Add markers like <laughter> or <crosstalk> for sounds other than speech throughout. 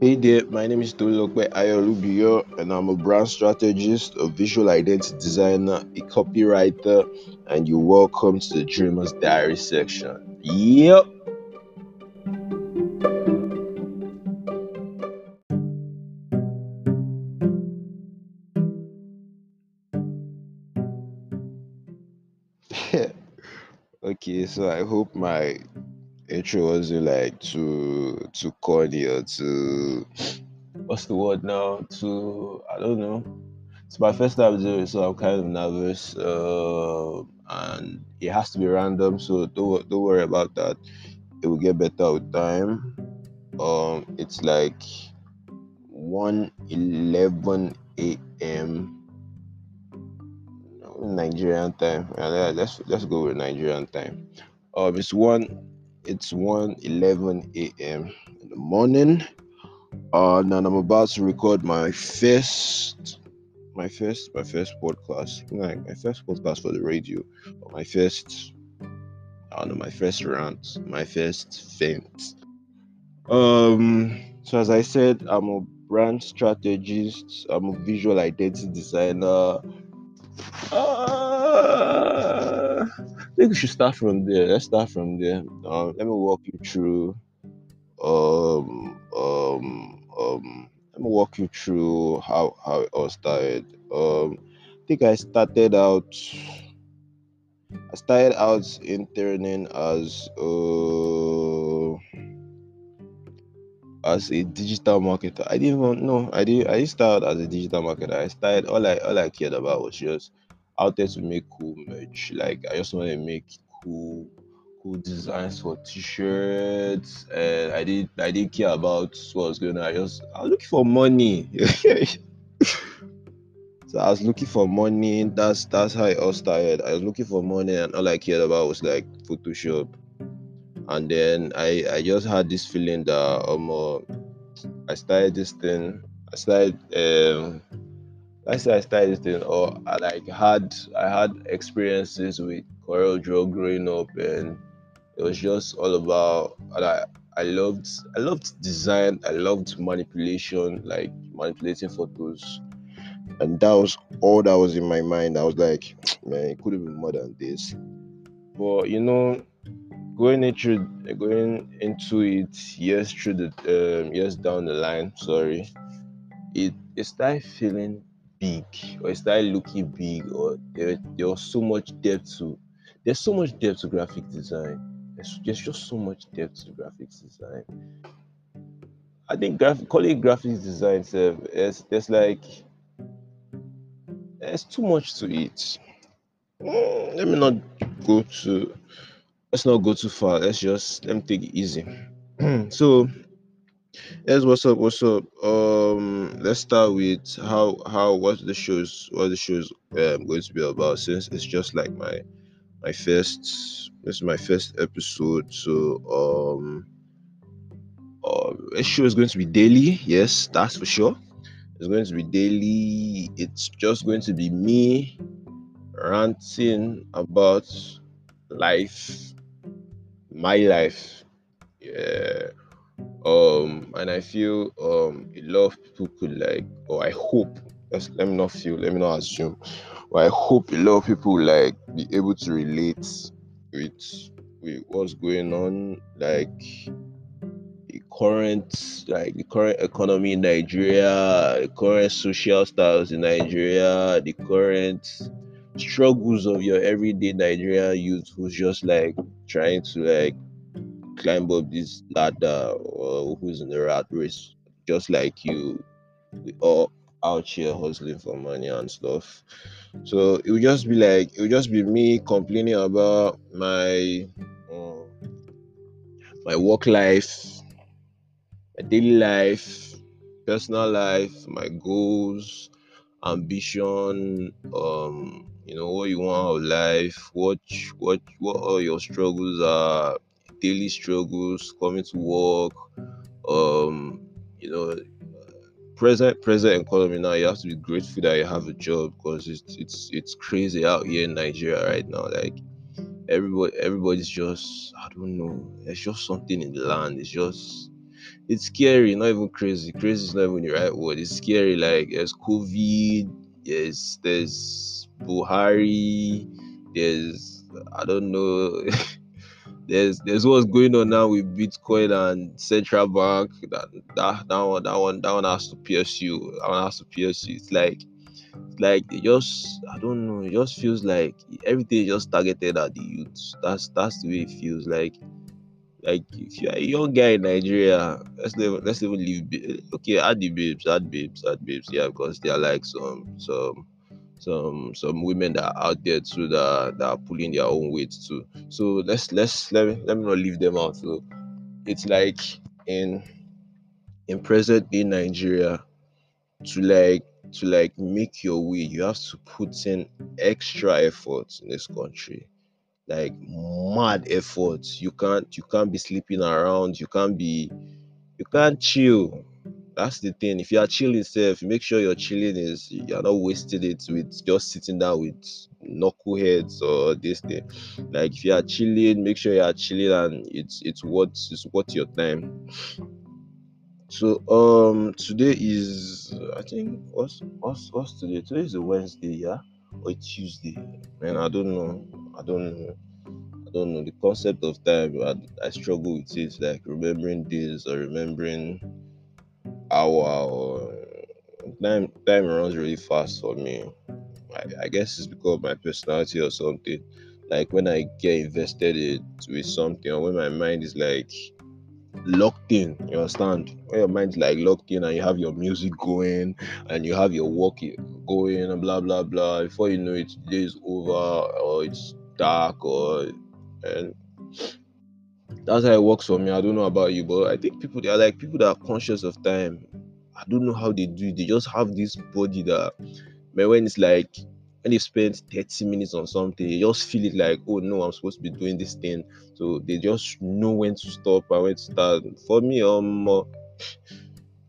Hey there, my name is Tolulope Ayolubiyo, and I'm a brand strategist, a visual identity designer, a copywriter, and you're welcome to the Dreamers Diary Session. Yep. <laughs> okay, so I hope my intro wasn't like too too corny or too what's the word now? Too I don't know. It's my first time doing it, so I'm kind of nervous. Uh, and it has to be random, so don't don't worry about that. It will get better with time. Um, it's like 1 11 a.m. Nigerian time. Let's let's go with Nigerian time. Um, it's one it's 1 11 a.m. in the morning. Uh, and I'm about to record my first my first my first podcast. Like my first podcast for the radio. My first I don't know, my first rant, my first faint. Um so as I said, I'm a brand strategist, I'm a visual identity designer. Uh, think we should start from there. Let's start from there. Um, let me walk you through. Um, um, um, let me walk you through how how it all started. Um, I think I started out. I started out interning as uh as a digital marketer. I didn't even know. I didn't. I didn't start as a digital marketer. I started all I all I cared about was just out there to make cool merch. Like I just wanted to make cool cool designs for t-shirts and I did I didn't care about what was going on. I just I was looking for money. <laughs> so I was looking for money. That's that's how it all started. I was looking for money and all I cared about was like Photoshop. And then I I just had this feeling that um uh, I started this thing. I started um I said I started this thing or I like had I had experiences with Corel Draw growing up and it was just all about I I loved I loved design, I loved manipulation, like manipulating photos. And that was all that was in my mind. I was like, <tsk> man, it could have been more than this. But you know, going into going into it years through the um, years down the line, sorry, it it started feeling big or it started looking big or there, there was so much depth to there's so much depth to graphic design there's, there's just so much depth to graphics design i think graphic calling graphics design itself there's, there's like there's too much to it mm, let me not go to let's not go too far let's just let me take it easy <clears throat> so Yes, what's up? What's up? Um, let's start with how how what the shows what the shows um going to be about since it's just like my my first this is my first episode. So um, uh, this show is going to be daily. Yes, that's for sure. It's going to be daily. It's just going to be me ranting about life, my life. Yeah um and i feel um a lot of people could like or i hope let's let me not feel let me not assume but i hope a lot of people like be able to relate with with what's going on like the current like the current economy in nigeria the current social styles in nigeria the current struggles of your everyday nigerian youth who's just like trying to like climb up this ladder or who's in the rat race just like you we all out here hustling for money and stuff. So it would just be like it would just be me complaining about my um, my work life my daily life personal life my goals ambition um you know what you want out of life what what what all your struggles are daily struggles, coming to work, um, you know, present present economy now you have to be grateful that you have a job because it's it's it's crazy out here in Nigeria right now. Like everybody everybody's just I don't know, there's just something in the land. It's just it's scary, not even crazy. Crazy is not even the right word. It's scary. Like there's COVID, there's there's Buhari, there's I don't know. <laughs> there's there's what's going on now with Bitcoin and central bank. That that that one that one that one has to pierce you. That one has to pierce you. It's like like it just I don't know. It just feels like everything is just targeted at the youth. That's that's the way it feels like like if you're a young guy in Nigeria, let's never let's even leave. Okay, add the babes, add babes, add babes. Yeah, because they are like some some some some women that are out there too that, that are pulling their own weight too. So let's let's let me let me not leave them out. So it's like in in present day Nigeria to like to like make your way, you have to put in extra effort in this country like mad effort. You can't you can't be sleeping around. You can't be you can't chill. That's the thing. If you are chilling safe, make sure your chilling is you're not wasting it with just sitting down with knuckleheads or this thing. Like if you are chilling, make sure you are chilling and it's it's what it's worth your time. So um today is I think what's what's what's today? Today is a Wednesday, yeah? Or Tuesday. Man, I don't know. I don't know. I don't know the concept of time. I, I struggle with it, like remembering days or remembering hour or time. Time runs really fast for me. I, I guess it's because of my personality or something. Like when I get invested in, with something, or when my mind is like locked in. You understand? When your mind's like locked in and you have your music going and you have your work going and blah blah blah. Before you know it, the day is over or it's dark or and that's how it works for me. I don't know about you, but I think people they are like people that are conscious of time. I don't know how they do it. They just have this body that man, when it's like when they spend 30 minutes on something, they just feel it like, oh no, I'm supposed to be doing this thing. So they just know when to stop and when to start. For me, um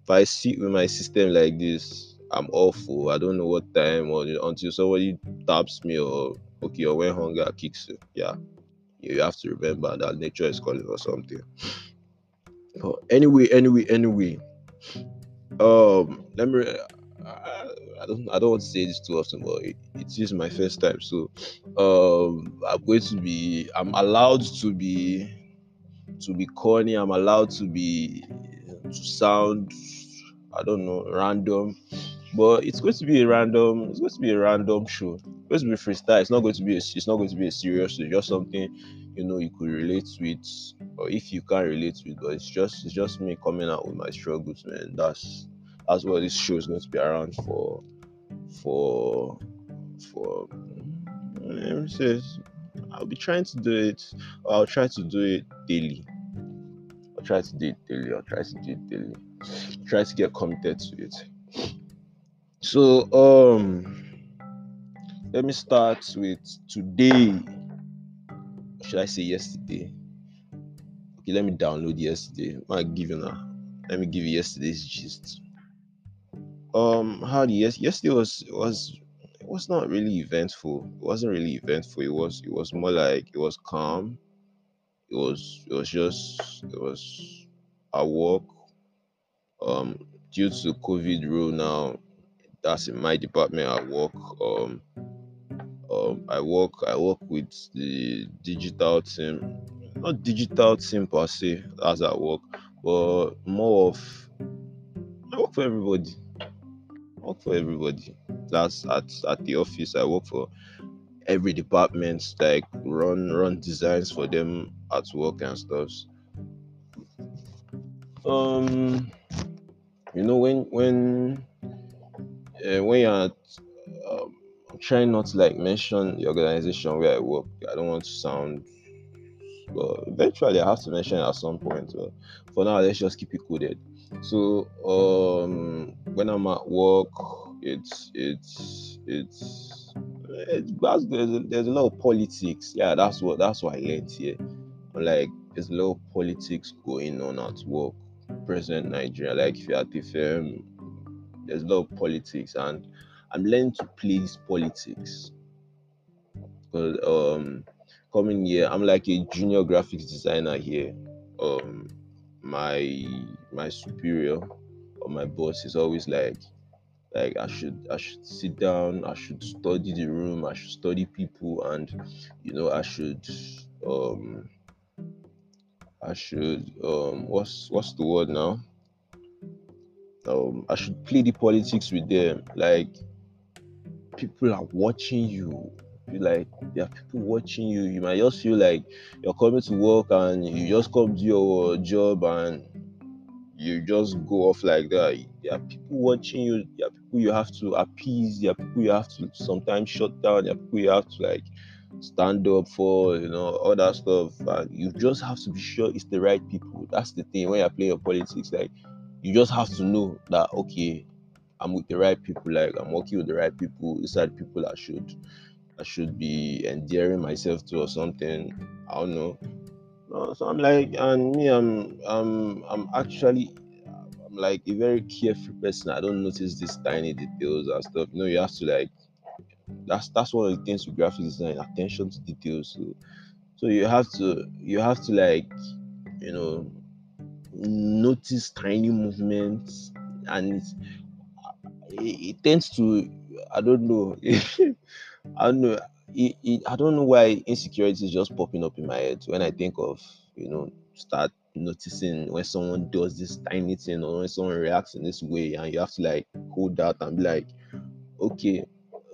if I sit with my system like this, I'm awful. I don't know what time or until somebody taps me or okay, or when hunger kicks you. Yeah. You have to remember that nature is calling for something. But anyway, anyway, anyway. Um let me I don't I don't want to say this too often, but it, it is my first time. So um I'm going to be I'm allowed to be to be corny, I'm allowed to be to sound I don't know random. But it's going to be a random, it's going to be a random show. It's going to be freestyle. It's not going to be a, it's not going to be a serious show, just something you know you could relate with, or if you can't relate with, but it's just it's just me coming out with my struggles, man. That's that's what this show is going to be around for for for let me says I'll be trying to do it I'll try to do it daily. I'll try to do it daily. I'll try to do it daily. I'll try to get committed to it. So um let me start with today. Should I say yesterday? Okay, let me download yesterday. I give you now. Let me give you yesterday's gist um how yes yesterday was was it was not really eventful it wasn't really eventful it was it was more like it was calm it was it was just it was a walk um due to covid rule now that's in my department i work um um i work i work with the digital team not digital team per se as i work but more of i work for everybody work for everybody. That's at at the office. I work for every department, like run run designs for them at work and stuff. Um, you know when when uh, when you're um, trying not to like mention the organization where I work. I don't want to sound but eventually I have to mention at some point. But for now, let's just keep it coded. So um, when I'm at work, it's it's it's it's there's a, there's a lot of politics. Yeah, that's what that's what I learned here. Like there's a lot of politics going on at work. Present Nigeria, like if you're at the firm, there's a lot of politics, and I'm learning to please politics because um coming here, I'm like a junior graphics designer here. Um, my my superior or my boss is always like like I should I should sit down, I should study the room, I should study people and you know I should um I should um what's what's the word now? Um I should play the politics with them. Like people are watching you. You like there are people watching you. You might just feel like you're coming to work and you just come do your job and you just go off like that. There are people watching you. There are people you have to appease. There are people you have to sometimes shut down. There are people you have to like stand up for, you know, all that stuff. And you just have to be sure it's the right people. That's the thing when you're playing your politics. Like you just have to know that okay, I'm with the right people. Like I'm working with the right people. These are the people I should I should be endearing myself to or something. I don't know. No, so I'm like, and me, I'm I'm I'm actually I'm like a very carefree person. I don't notice these tiny details and stuff. You know, you have to like that's that's one of the things with graphic design, attention to details. So so you have to you have to like you know notice tiny movements and it's, it, it tends to I don't know <laughs> I don't know it, it, I don't know why insecurity is just popping up in my head when I think of you know start noticing when someone does this tiny thing or when someone reacts in this way and you have to like hold that and be like okay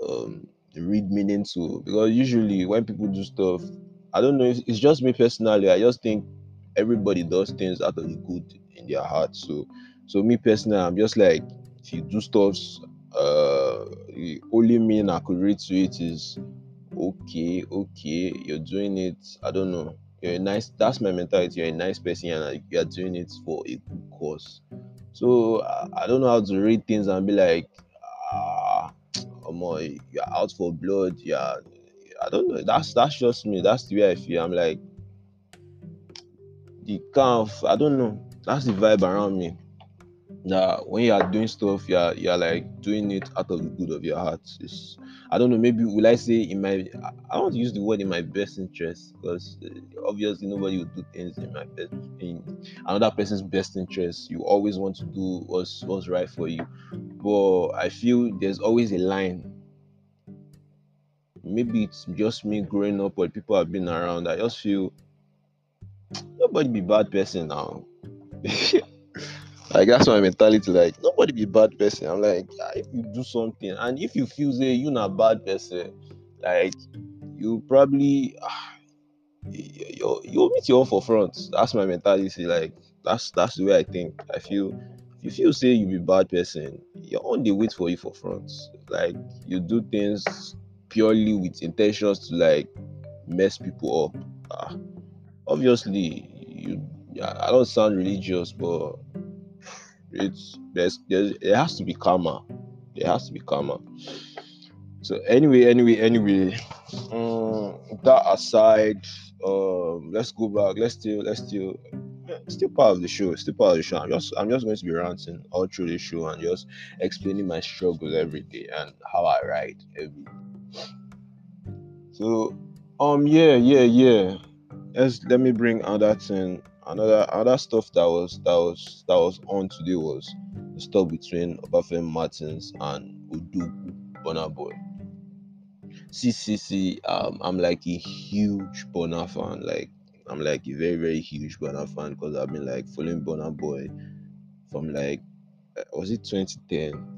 um read meaning to because usually when people do stuff I don't know it's just me personally I just think everybody does things out of the good in their heart so so me personally I'm just like if you do stuff uh the only mean I could read to it is okay, okay, you're doing it. I don't know. You're a nice. That's my mentality. You're a nice person, and you're doing it for a good cause. So I, I don't know how to read things and be like, ah, oh you're out for blood. Yeah, I don't know. That's that's just me. That's the way I feel. I'm like the kind of I don't know. That's the vibe around me that when you are doing stuff, you are you are like doing it out of the good of your heart. It's, I don't know. Maybe will I say in my I want to use the word in my best interest because uh, obviously nobody will do things in my best in another person's best interest. You always want to do what's what's right for you, but I feel there's always a line. Maybe it's just me growing up or people I've been around. I just feel nobody be bad person now. <laughs> Like that's my mentality. Like nobody be bad person. I'm like, ah, if you do something, and if you feel say you're not bad person, like you probably uh, you you meet your own for front. That's my mentality. Like that's that's the way I think. I feel if you feel say you be bad person, your own they wait for you for front. Like you do things purely with intentions to like mess people up. Uh, obviously, you. Yeah, I don't sound religious, but it's there's, there's it has to be calmer. It has to be calmer. So anyway, anyway, anyway, um, that aside, um, let's go back. Let's still, let's still, still part of the show. Still part of the show. I'm just, I'm just going to be ranting all through the show and just explaining my struggles every day and how I write every. Day. So, um, yeah, yeah, yeah. Let's let me bring other thing another other stuff that was that was that was on today was the stuff between Obafemi Martins and Odogwu Burna Boy. CCC, um, I'm like a huge Burna fan. Like I'm like a very very huge Burna fan because I've been like following Burna Boy from like uh, was it 2010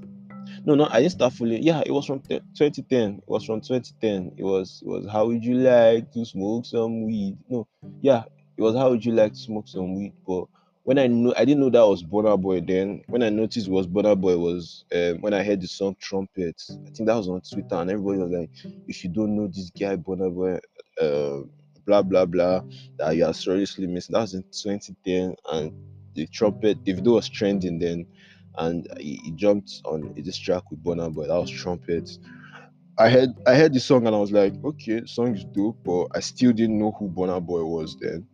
no, no, I didn't start following. Yeah, it was from 2010. It was from 2010. It was it was how would you like to smoke some weed? No, yeah, it was how would you like to smoke some weed? But when I know I didn't know that was Burna Boy then. When I noticed it was Burna Boy was um, when I heard the song Trumpet. I think that was on Twitter and everybody was like, if you don't know this guy Burna Boy, uh, blah blah blah, that you are seriously missing. That was in 2010 and the trumpet, the video was trending then and he, he jumped on this track with Burna Boy. That was Trumpets. I heard I heard the song and I was like, okay, song is dope, but I still didn't know who Burna Boy was then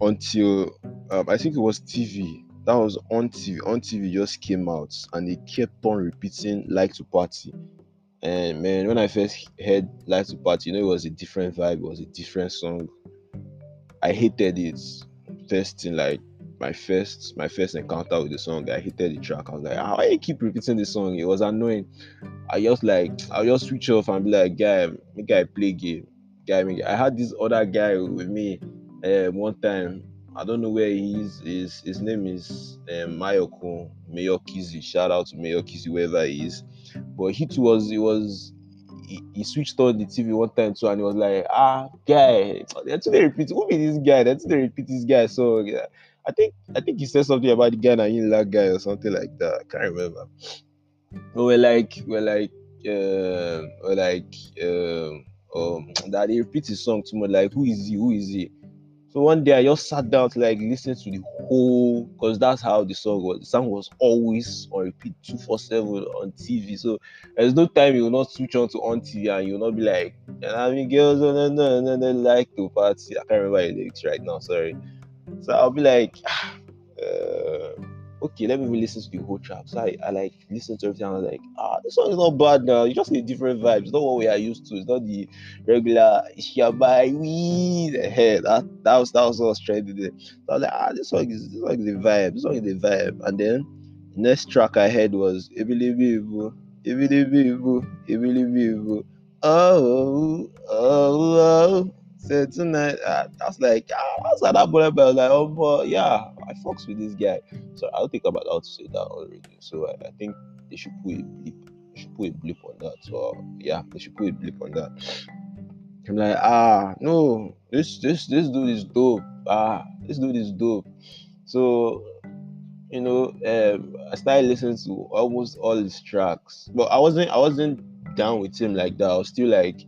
until um, I think it was TV. That was on TV. On TV just came out and they kept on repeating "Like to Party." And man, when I first heard "Like to Party," you know, it was a different vibe. It was a different song. I hated it. First thing, like my first my first encounter with the song. I hated the track. I was like, how you keep repeating the song? It was annoying. I just like I just switch off and be like, guy, make I play game. Guy, make, I had this other guy with me um, one time. I don't know where he is. His, his name is um, Mayoko Mayor Kizzy. Shout out to Mayokizi, wherever he is. But he too was he was he, he, switched on the TV one time too, and he was like, "Ah, guy, that's they repeat. Who be this guy? That's they repeat this guy." So yeah, I think I think he said something about the guy and that guy or something like that. I can't remember. We're like we're like uh, we're like um, um <tsk> that he repeats his song too much. Like, who is he? Who is he? So one day I just sat down to like listen to the whole because that's how the song was. The song was always on repeat 247 on TV. So there's no time you will not switch on to on TV and you'll not be like, and I mean girls and then they like to party. I can't remember the lyrics right now, sorry. So I'll be like, <sighs> uh, okay, let me listen to the whole track. So I, I like listen to everything. I was like, ah, this song is not bad now. You just need different vibes. It's not what we are used to. It's not the regular Shabai we. That that was that was what was do. So I was like, ah, this song is this song is vibe. This song is a vibe. And then the next track I heard was Ibilibibu, Ibilibibu, Ibilibibu. Oh, oh, oh said tonight, uh, I was like, ah, I was at that point, I was like, oh, but yeah, I fucks with this guy. So I'll think about how to say that already. So I, I think they should put a blip, they should put a blip on that. So yeah, they should put a blip on that. I'm like, ah, no, this this this dude is dope. Ah, this dude is dope. So you know, um, I started listening to almost all his tracks, but I wasn't I wasn't down with him like that. I was still like,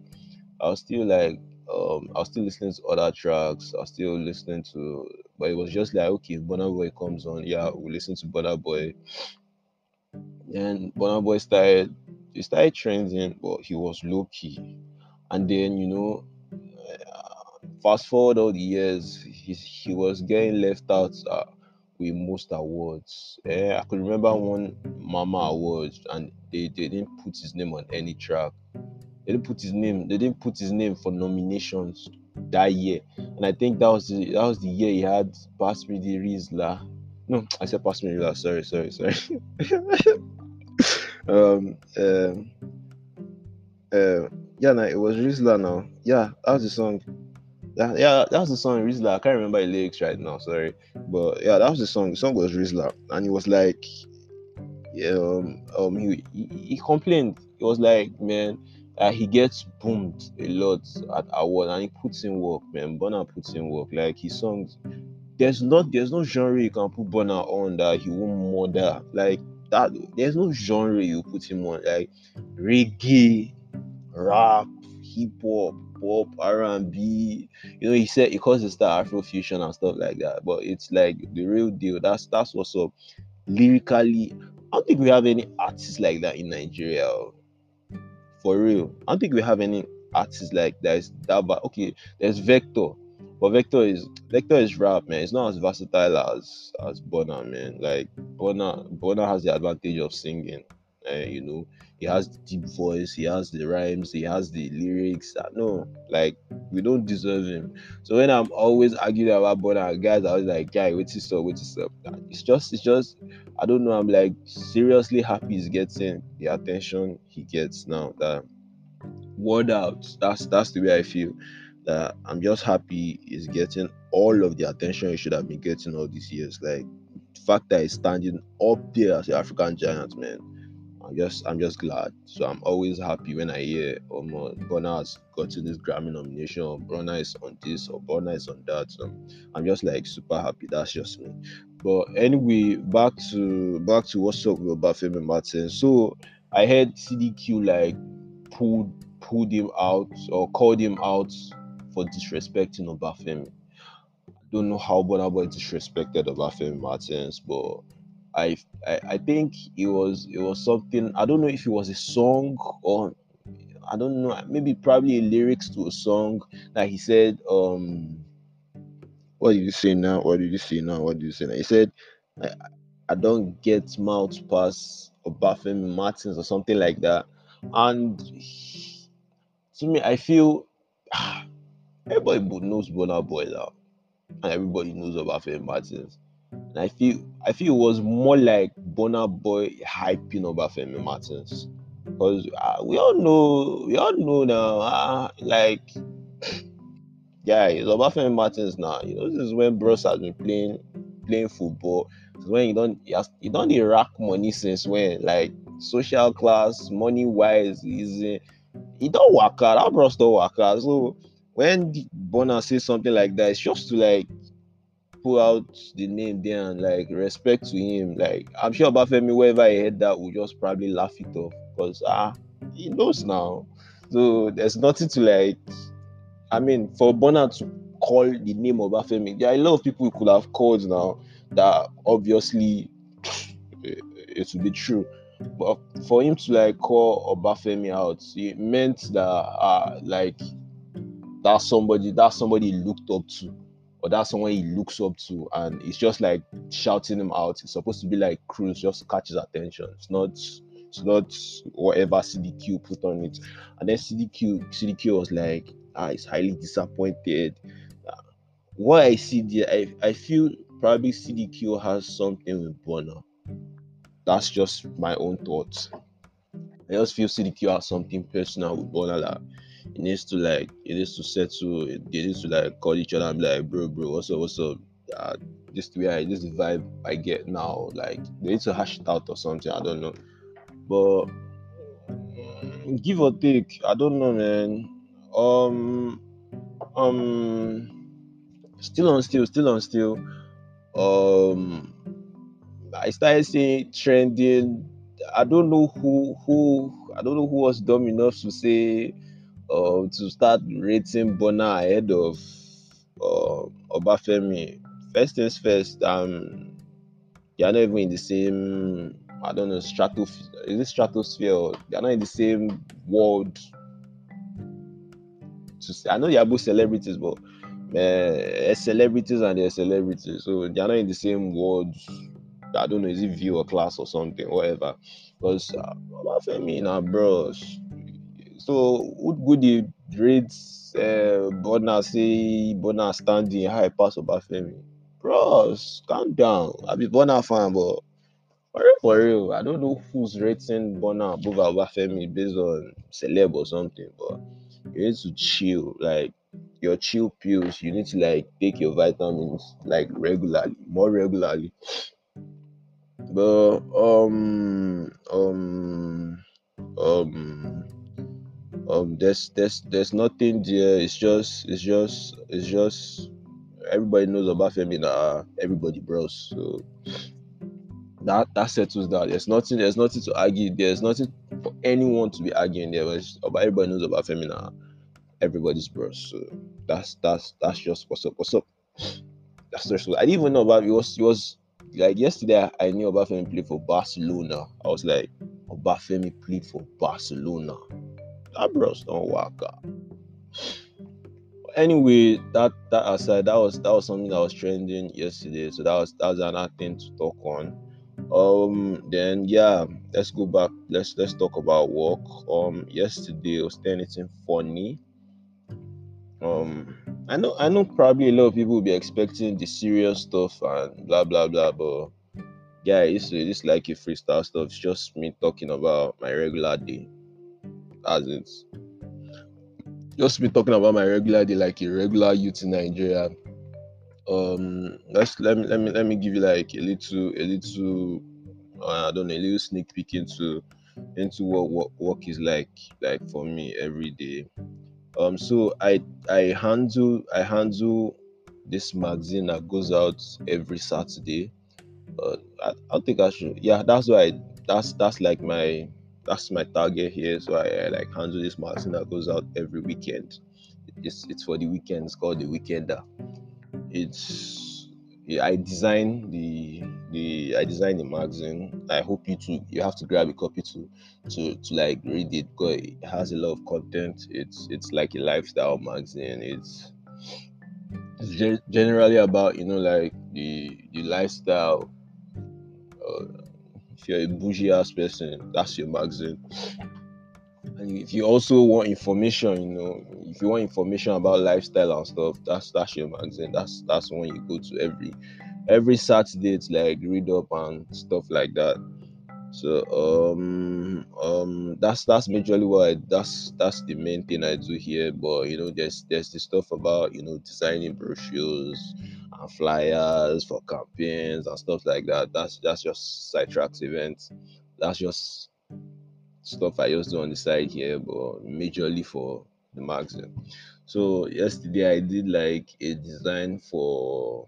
I was still like, um, I was still listening to other tracks. I was still listening to, but it was just like, okay, if Burna Boy comes on, yeah, we listen to Burna Boy. Then Burna Boy started, he started trending, but he was low key. And then you know, uh, fast forward all the years, he he was getting left out. Uh, with most awards. Yeah, I could remember one Mama Awards, and they, they didn't put his name on any track. They didn't put his name. They didn't put his name for nominations that year, and I think that was the, that was the year he had Pass Me the Rizla. No, I said the Rizla. Sorry, sorry, sorry. <laughs> um, um, uh, yeah, no, it was Rizla now. Yeah, that was the song. Yeah, yeah, that was the song Rizla. I can't remember the lyrics right now. Sorry, but yeah, that was the song. The song was Rizla, and he was like, yeah, um, um, he, he, he complained. He was like, man, uh, he gets boomed a lot at award and he puts in work, man. Burna puts in work. Like his songs, there's not there's no genre you can put Burna on that he won't murder. Like that, there's no genre you put him on. Like reggae, rap, hip hop, pop, R and B. You know, he said he calls it Afro fusion and stuff like that. But it's like the real deal. That's that's what's up. Lyrically, I don't think we have any artists like that in Nigeria for real. I don't think we have any artists like that bad. Okay, there's Vector, but Vector is Vector is rap, man. It's not as versatile as as Burna, man. Like Burna, Burna has the advantage of singing. Uh, you know, he has the deep voice, he has the rhymes, he has the lyrics. No, like we don't deserve him. So when I'm always arguing about Burna, guys, I was like, guy, what's this up? What's this up? It's just, it's just, I don't know. I'm like seriously happy he's getting the attention he gets now. That word out. That's that's the way I feel. That I'm just happy he's getting all of the attention he should have been getting all these years. Like the fact that he's standing up there as the African giant, man I'm just I'm just glad. So I'm always happy when I hear oh my Burna has gotten this Grammy nomination or Burna is on this or Burna is on that. So I'm just like super happy. That's just me. But anyway, back to back to what's up with Obafemi Martin. So I heard CDQ like pulled pulled him out or called him out for disrespecting Obafemi. I don't know how Burna Boy disrespected Obafemi Martins, but I, I I think it was it was something I don't know if it was a song or I don't know maybe probably lyrics to a song that he said um what did you say now? What did you say now? What did you say now? He said I, I don't get mouth pass or Obafemi Martins or something like that. And to me I feel <sighs> everybody knows Burna Boy now. And everybody knows about Obafemi Martins And I feel I feel it was more like Burna Boy hyping Obafemi Martins. Because uh, we all know we all know now, uh, like <sniffs> guys, Obafemi Martins now, you know, this is when Bros has been playing playing football. when you don't you don't rack money since when like social class, money wise, is he don't work out. Our bros don't work out. So when Burna says something like that, it's just to like pull out the name there and like respect to him. Like I'm sure Bafemi, wherever I heard that, will just probably laugh it off because ah, he knows now. So there's nothing to like. I mean, for Burna to call the name of Bafemi, there are a lot of people who could have called now that obviously it would be true. But for him to like call Obafemi out, it meant that uh, like that's somebody that somebody looked up to, or that's someone he looks up to, and it's just like shouting him out. It's supposed to be like cruise just to catch his attention. It's not it's not whatever CDQ put on it. And then CDQ CDQ was like, ah, he's highly disappointed. What I see there, I, I feel probably CDQ has something with Burna. That's just my own thoughts. I just feel CDQ has something personal with Burna that it needs to like it needs to settle. It needs to like call each other and be like, bro, bro, what's up, what's up? Uh, this way I this vibe I get now. Like they need to hash it out or something. I don't know, but mm, give or take, I don't know, man. Um, um, still on still, still on still. Um, I started seeing trending. I don't know who who I don't know who was dumb enough to say uh, to start rating Burna ahead of uh, Obafemi. First things first, um, they are not even in the same. I don't know stratosphere. Is it stratosphere? They are not in the same world. To say, I know they are both celebrities, but uh, celebrities and they're celebrities, so they are not in the same world I don't know, is it view or class or something, whatever. Because uh, Obafemi now, bros. So what good the rates uh Burna say Burna standing high pass Obafemi? Bros, calm down. I be Burna fan, but for real, for real, I don't know who's rating Burna above Obafemi based on celeb or something, but you need to chill. Like your chill pills, you need to like take your vitamins like regularly, more regularly but um um um um there's there's there's nothing there it's just it's just it's just everybody knows about Femi now everybody bros so that that settles that there's nothing there's nothing to argue there's nothing for anyone to be arguing there but about everybody knows about Femi now everybody's bros so that's that's that's just what's up what's up that's just I didn't even know about it was it was like yesterday, I knew Obafemi played for Barcelona. I was like, about Obafemi played for Barcelona. That bros don't work out. Anyway, that that aside, that was that was something that was trending yesterday. So that was that was another thing to talk on. Um, then yeah, let's go back. Let's let's talk about work. Um, yesterday was anything funny. Um, I know I know probably a lot of people will be expecting the serious stuff and blah blah blah, but yeah, it's it's like a freestyle stuff. It's just me talking about my regular day. As it's just me talking about my regular day like a regular youth in Nigeria. Um let's let me let me let me give you like a little a little uh, I don't know a little sneak peek into into what, what work is like like for me every day um so i i handle i handle this magazine that goes out every saturday uh, I, I think i should yeah that's why that's that's like my that's my target here so I, I, like handle this magazine that goes out every weekend it's it's for the weekend it's called the weekender it's I design the the I design the magazine. I hope you to you have to grab a copy to to to like read it because it has a lot of content. It's it's like a lifestyle magazine. It's it's ge- generally about you know like the the lifestyle. Uh, if you're a bougie ass person, that's your magazine. And if you also want information, you know, if you want information about lifestyle and stuff, that's that's your magazine. That's that's one you go to every every Saturday it's like read up and stuff like that. So um um that's that's majorly what I, that's that's the main thing I do here. But you know, there's there's the stuff about you know designing brochures and flyers for campaigns and stuff like that. That's that's just sidetracks events. That's just stuff I just do on the side here, but majorly for the magazine. So yesterday I did like a design for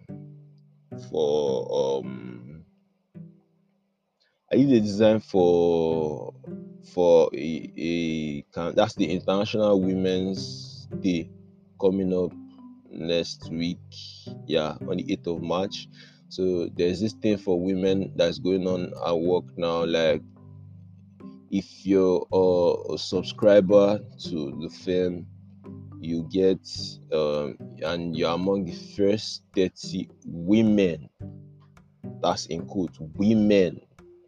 for um I did a design for for a, a that's the International Women's Day coming up next week. Yeah, on the 8th of March. So there's this thing for women that's going on at work now. Like if you're a, a subscriber to the firm, you get um, and you're among the first 30 women. That's in quote women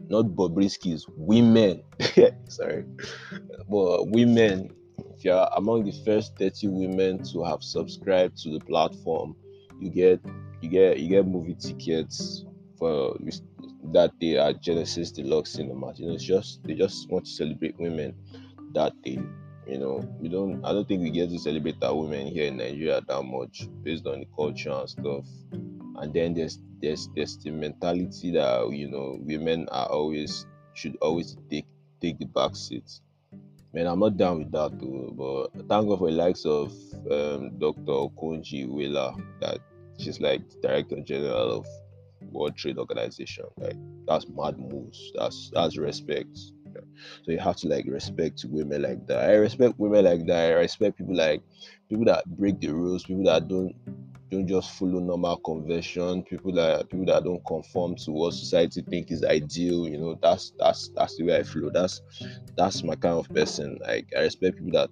not Bobrisky's, women. <laughs> Sorry, but women. If you're among the first 30 women to have subscribed to the platform, you get you get you get movie tickets for that day at Genesis Deluxe Cinemas. You know, it's just they just want to celebrate women that day. You know, we don't. I don't think we get to celebrate our women here in Nigeria that much based on the culture and stuff. And then there's there's there's the mentality that you know women are always should always take take the back seat. Man, I'm not down with that too. But thank God for the likes of um, Dr. Okonjo Iweala, that she's like director general of World Trade Organization. Like that's mad moves. That's that's respect. So you have to like respect women like that. I respect women like that. I respect people like people that break the rules, people that don't don't just follow normal convention people that people that don't conform to what society think is ideal you know that's that's that's the way i flow. That's that's my kind of person. Like i respect people that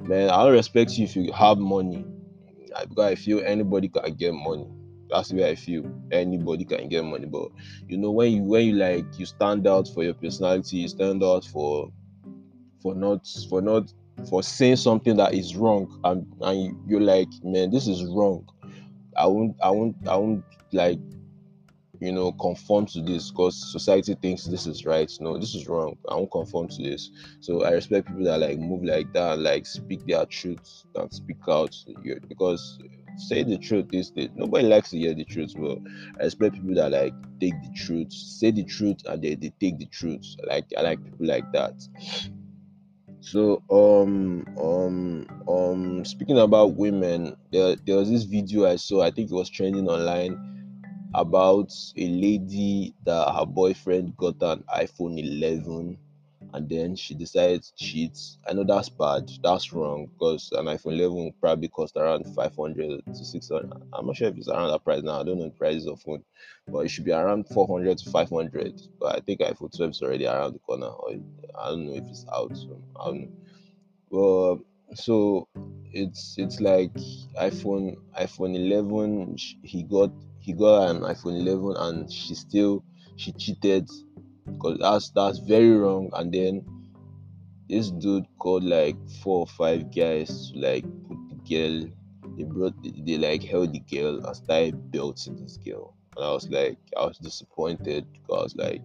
man i don't respect you if you have money. Because i feel anybody can get money. That's the way i feel. Anybody can get money. But you know when you when you like you stand out for your personality you stand out for for not for not for saying something that is wrong and, and you're like man this is wrong. I won't i won't i won't like you know conform to this because society thinks this is right. No this is wrong. I won't conform to this. So i respect people that like move like that like speak their truth and speak out. Because say the truth is that nobody likes to hear the truth but i respect people that like take the truth say the truth and they, they take the truth. Like i like people like that so um um um speaking about women, there, there was this video I saw, I think it was trending online about a lady that her boyfriend got an iPhone 11 and then she decided to cheat. I know that's bad, that's wrong because an iPhone 11 probably cost around 500 to 600. I'm not sure if it's around that price now, I don't know the prices of phone, but it should be around 400 to 500. But I think iPhone 12 is already around the corner, or I don't know if it's out. So I don't know. Well, so it's it's like iPhone iPhone 11. He got he got an iPhone 11 and she still she cheated because that's that's very wrong. And then this dude called like four or five guys to like put the girl. They brought they, they like held the girl and started belting this girl. And I was like, I was disappointed because like,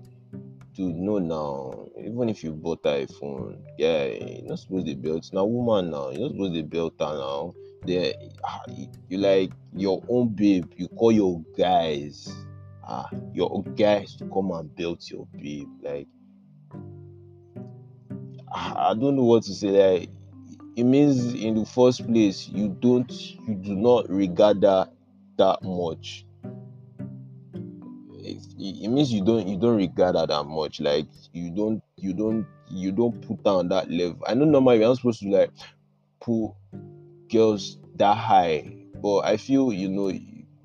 dude, no now. Even if you bought iPhone, yeah, you're not supposed to belt. Now woman now, you're not supposed to belt her now. There ah, you like your own babe, you call your guys ah your guys to come and build your babe like i don't know what to say like it means in the first place you don't you do not regard that that much. It, means you don't you don't regard her that much like you don't you don't you don't put down that level. I know normally you're not supposed to like put girls that high but i feel you know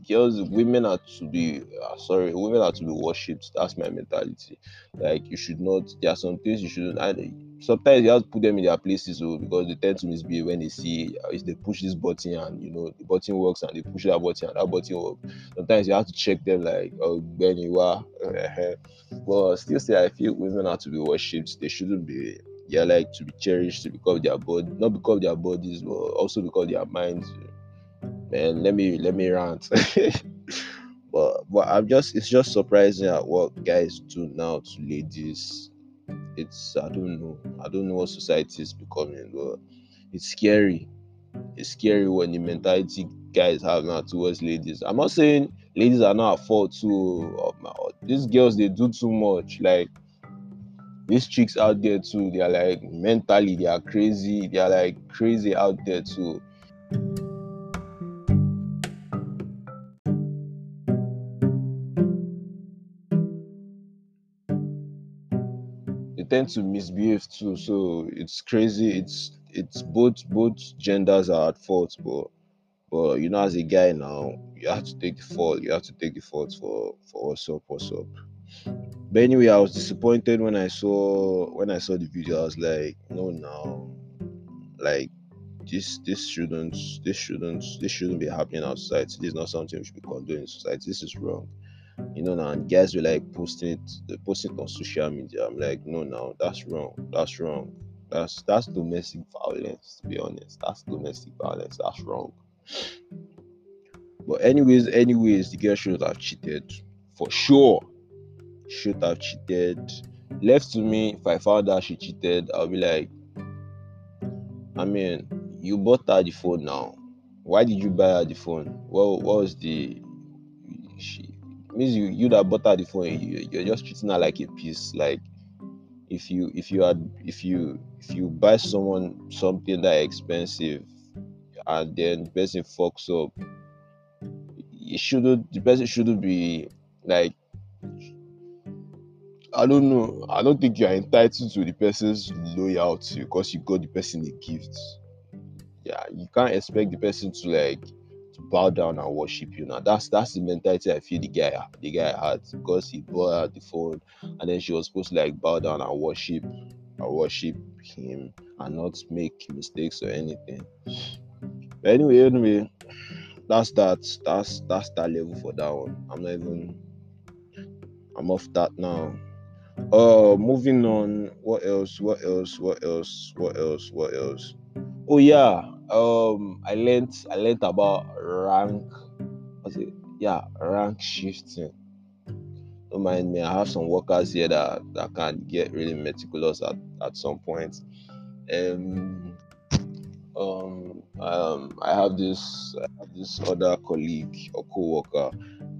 girls women are to be uh, sorry women are to be worshipped. That's my mentality. Like you should not there are some things you shouldn't sometimes you have to put them in their places oh, because they tend to misbehave when they see uh, if they push this button and you know the button works and they push that button and that button works sometimes you have to check them like oh ben you are but still say i feel women are to be worshipped. They shouldn't be they're like to be cherished because their body not because their bodies but also because their minds man let me let me rant <laughs> but but I'm just it's just surprising at what guys do now to ladies. It's I don't know. I don't know what society is becoming, but it's scary. It's scary when the mentality guys have now towards ladies. I'm not saying ladies are not at fault too. These girls they do too much. Like these chicks out there too, they are like mentally they are crazy. They are like crazy out there too. Tend to misbehave too, so it's crazy. It's it's both both genders are at fault, but but you know, as a guy now, you have to take the fault. You have to take the fault for for what's up, what's up. But anyway, I was disappointed when I saw when I saw the video. I was like, no, now, like this this shouldn't this shouldn't this shouldn't be happening outside. This is not something we should be condoning in society. This is wrong. You know now, and guys were like posting it, posting it on social media. I'm like, no, now that's wrong. That's wrong. That's that's domestic violence. To be honest, that's domestic violence. That's wrong. But anyways, anyways, the girl should have cheated for sure. Should have cheated. Left to me, if I found out she cheated, I'll be like, I mean, you bought her the phone now. Why did you buy her the phone? What, what was the she means you you that bought her the phone, you, you're just treating her like a piece. Like if you if you had if you if you buy someone something that expensive and then the person fucks up, it shouldn't the person shouldn't be like I don't know. I don't think you are entitled to the person's loyalty because you got the person a gift. Yeah, you can't expect the person to like to bow down and worship you. Now that's that's the mentality I feel the guy the guy had because he bought her the phone and then she was supposed to like bow down and worship and worship him and not make mistakes or anything. But anyway, anyway, that's that. That's that's that level for that one. I'm not even. I'm off that now. Uh, moving on. What else? What else? What else? What else? What else? Oh yeah. Um, I learned. I learned about rank. What's it? Yeah, rank shifting. Don't mind me. I have some workers here that that can get really meticulous at at some point. Um, um, um, I have this I have this other colleague or co-worker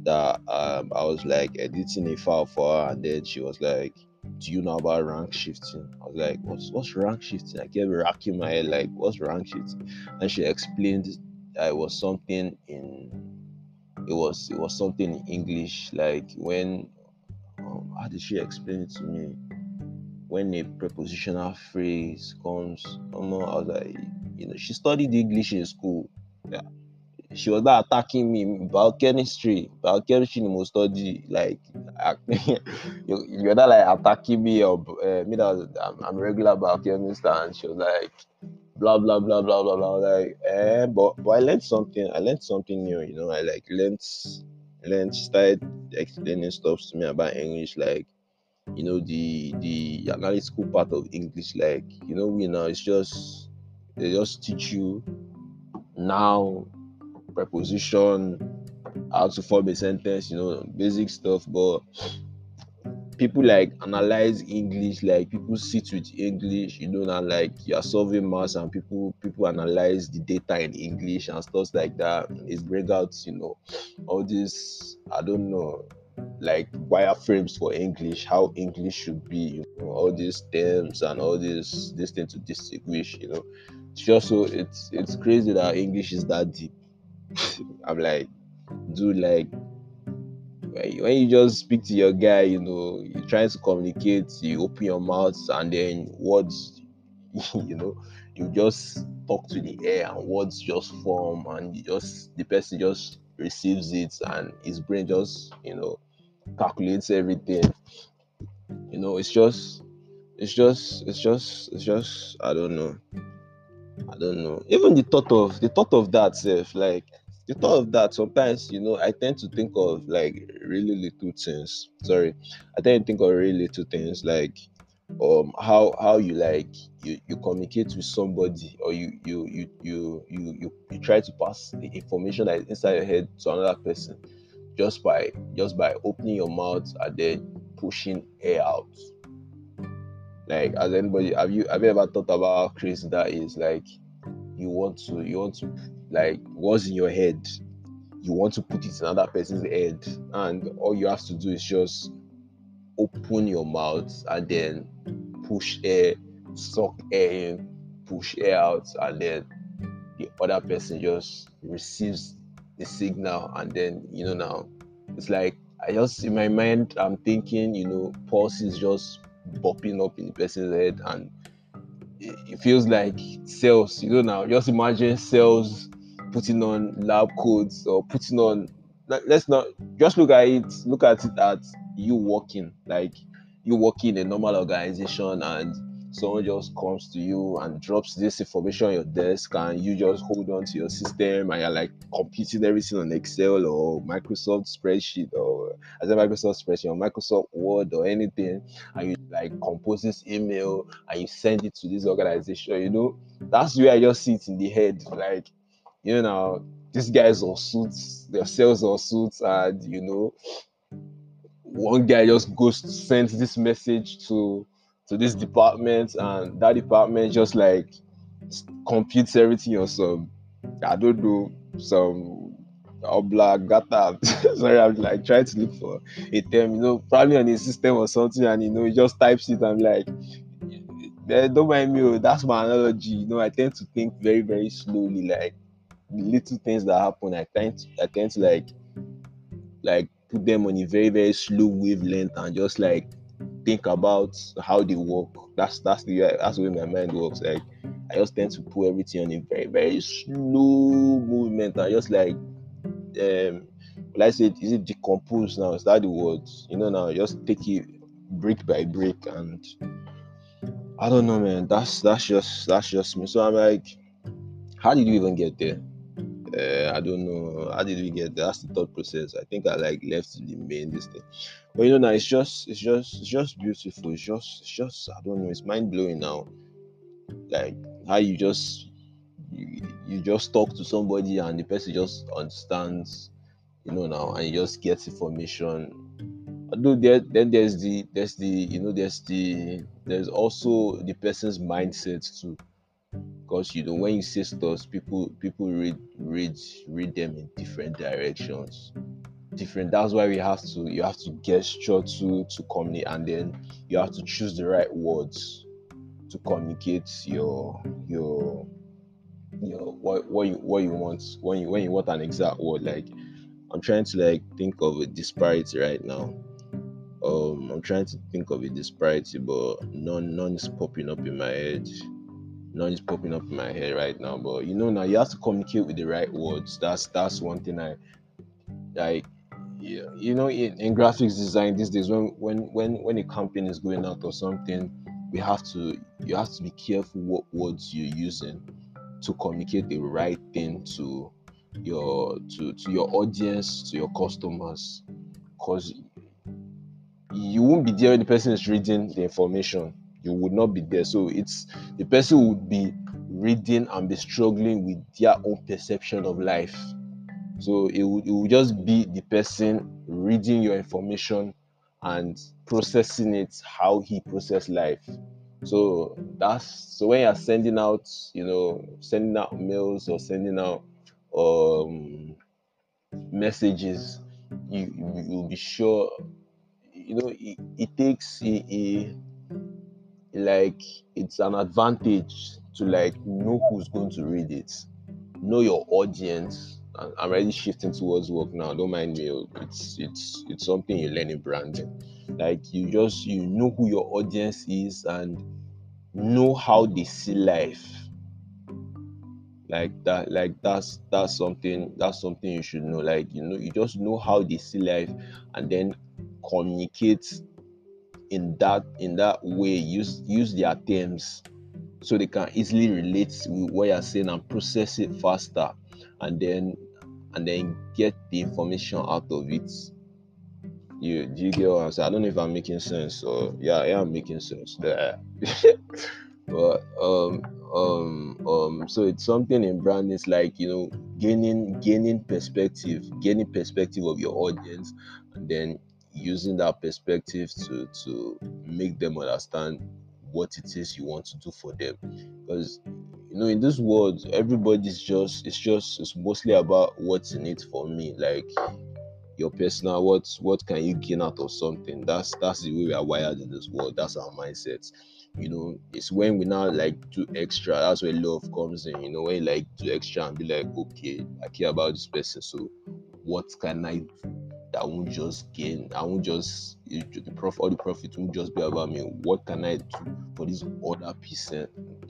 that um, I was like editing a file for her, and then she was like, "Do you know about rank shifting?" I was like, "What's what's rank shifting?" I kept racking my head like, "What's rank shifting?" And she explained that it was something in it was it was something in English like when um, how did she explain it to me? When a prepositional phrase comes, I know, I was like, you know, she studied English in school. Yeah. She was not attacking me biochemistry. Biochemistry most study like <laughs> you, you're not like attacking me or uh, me that I'm, I'm regular biochemist and she was like blah blah blah blah blah blah like eh but but I learned something I learned something new you know I like learned learned started explaining stuff to me about English like you know the the analytical part of English like you know you know it's just they just teach you now preposition how to form a sentence you know basic stuff but people like analyze english like people sit with english you know and like you're solving maths and people people analyze the data in english and stuff like that. It's bring out you know. All this i don't know like wireframes for english how english should be you know all these terms and all this this thing to distinguish you know. It's just so it's it's crazy that english is that deep i'm like dude like when you just speak to your guy, you know, you're trying to communicate, you open your mouth and then words, <laughs> you know, you just talk to the air and words just form and you just the person just receives it and his brain just, you know, calculates everything. You know, it's just it's just it's just it's just I don't know. I don't know. Even the thought of the thought of that self, like the thought of that sometimes you know i tend to think of like really little things sorry i tend to think of really little things like um how how you like you, you communicate with somebody or you you you you you you, you try to pass the information that is inside your head to another person just by just by opening your mouth and then pushing air out. Like as anybody have you have you ever thought about how crazy that is? Like you want to you want to like what's in your head? You want to put it in another person's head and all you have to do is just open your mouth and then push air suck air in push air out and then the other person just receives the signal and then you know now it's like i just in my mind i'm thinking you know pulse is just bopping up in the person's head and it feels like cells you know now just imagine cells putting on lab coats or putting on let's not just look at it look at it at you working. Like you working in a normal organization and someone just comes to you and drops this information on your desk and you just hold on to your system and you're like computing everything on excel or microsoft spreadsheet or as a microsoft spreadsheet or microsoft word or anything and you like compose this email and you send it to this organization you know? That's where i just sit in the head like you know, these guys are suits, their sales are suits, and you know, one guy just goes to send this message to to this department, and that department just like computes everything or some I don't know some obla gata. <laughs> Sorry, I'm like trying to look for a term, you know, probably on a system or something, and you know, he just types it. I'm like, eh, don't mind me, oh, that's my analogy. You know, I tend to think very, very slowly, like little things that happen, I tend to, I tend to like like put them on a very very slow wavelength and just like think about how they work. That's that's the that's the way my mind works. Like I just tend to put everything on a very very slow movement and just like um like I said, is it decompose now? Is that the words? You know now just take it brick by brick and I don't know man. That's that's just that's just me. So I'm like, how did you even get there? Uh, I don't know how did we get there. That's the thought process. I think I like left the main this thing, but you know now it's just it's just it's just beautiful. It's just it's just I don't know. It's mind blowing now. Like how you just you, you just talk to somebody and the person just understands, you know now, and you just get information. Although there then there's the there's the you know there's the there's also the person's mindset too because you know when you say stuff people people read read read them in different directions. Different that's why we have to you have to gesture to to communicate and then you have to choose the right words to communicate your your your what what you what you want when you when you want an exact word. Like i'm trying to like think of a disparity right now. Um i'm trying to think of a disparity but none none is popping up in my head none is popping up in my head right now. But you know now you have to communicate with the right words. That's that's one thing I like. Yeah, you know, in, in graphics design these days, when when when when a campaign is going out or something, we have to you have to be careful what words you're using to communicate the right thing to your to to your audience to your customers because you won't be there when the person is reading the information you would not be there. So it's the person would be reading and be struggling with their own perception of life. So it would, it would just be the person reading your information and processing it how he process life. So that's so when you're sending out, you know, sending out mails or sending out um messages, you you will be sure, you know, it, it takes a like it's an advantage to like know who's going to read it. Know your audience. I'm already shifting towards work now. Don't mind me oh, it's it's it's something you learn in branding. Like you just you know who your audience is and know how they see life. Like that like that's that's something that's something you should know. Like you know you just know how they see life and then communicate in that in that way use use their terms so they can easily relate with what you're saying and process it faster and then and then get the information out of it. You do you get what i'm saying? I don't know if i'm making sense or yeah yeah i'm making sense there. <laughs> But um um um so it's something in branding it's like you know gaining gaining perspective gaining perspective of your audience and then using that perspective to to make them understand what it is you want to do for them. Because you know in this world everybody's just it's just it's mostly about what's in it for me. Like your personal what what can you gain out of something? That's that's the way we are wired in this world. That's our mindset you know it's when we now like do extra that's where love comes in. You know when you like do extra and be like okay i care about this person so what can i do Mm-hmm. that won't just gain i won't just the profit all the profit won't just be about me. What can i do for this other person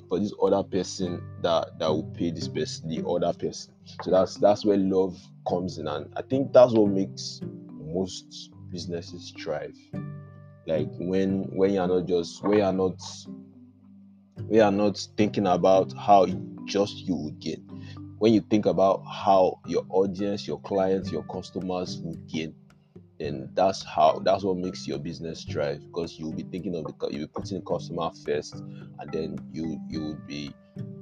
for this other person that that will pay this person the other person? So that's that's where love comes in. And i think that's what makes most businesses thrive. Like when when you're not just when you're not we are not thinking about how just you would gain when you think about how your audience your clients your customers would gain then that's how that's what makes your business thrive because you'll be thinking of the you'll be putting the customer first and then you you would be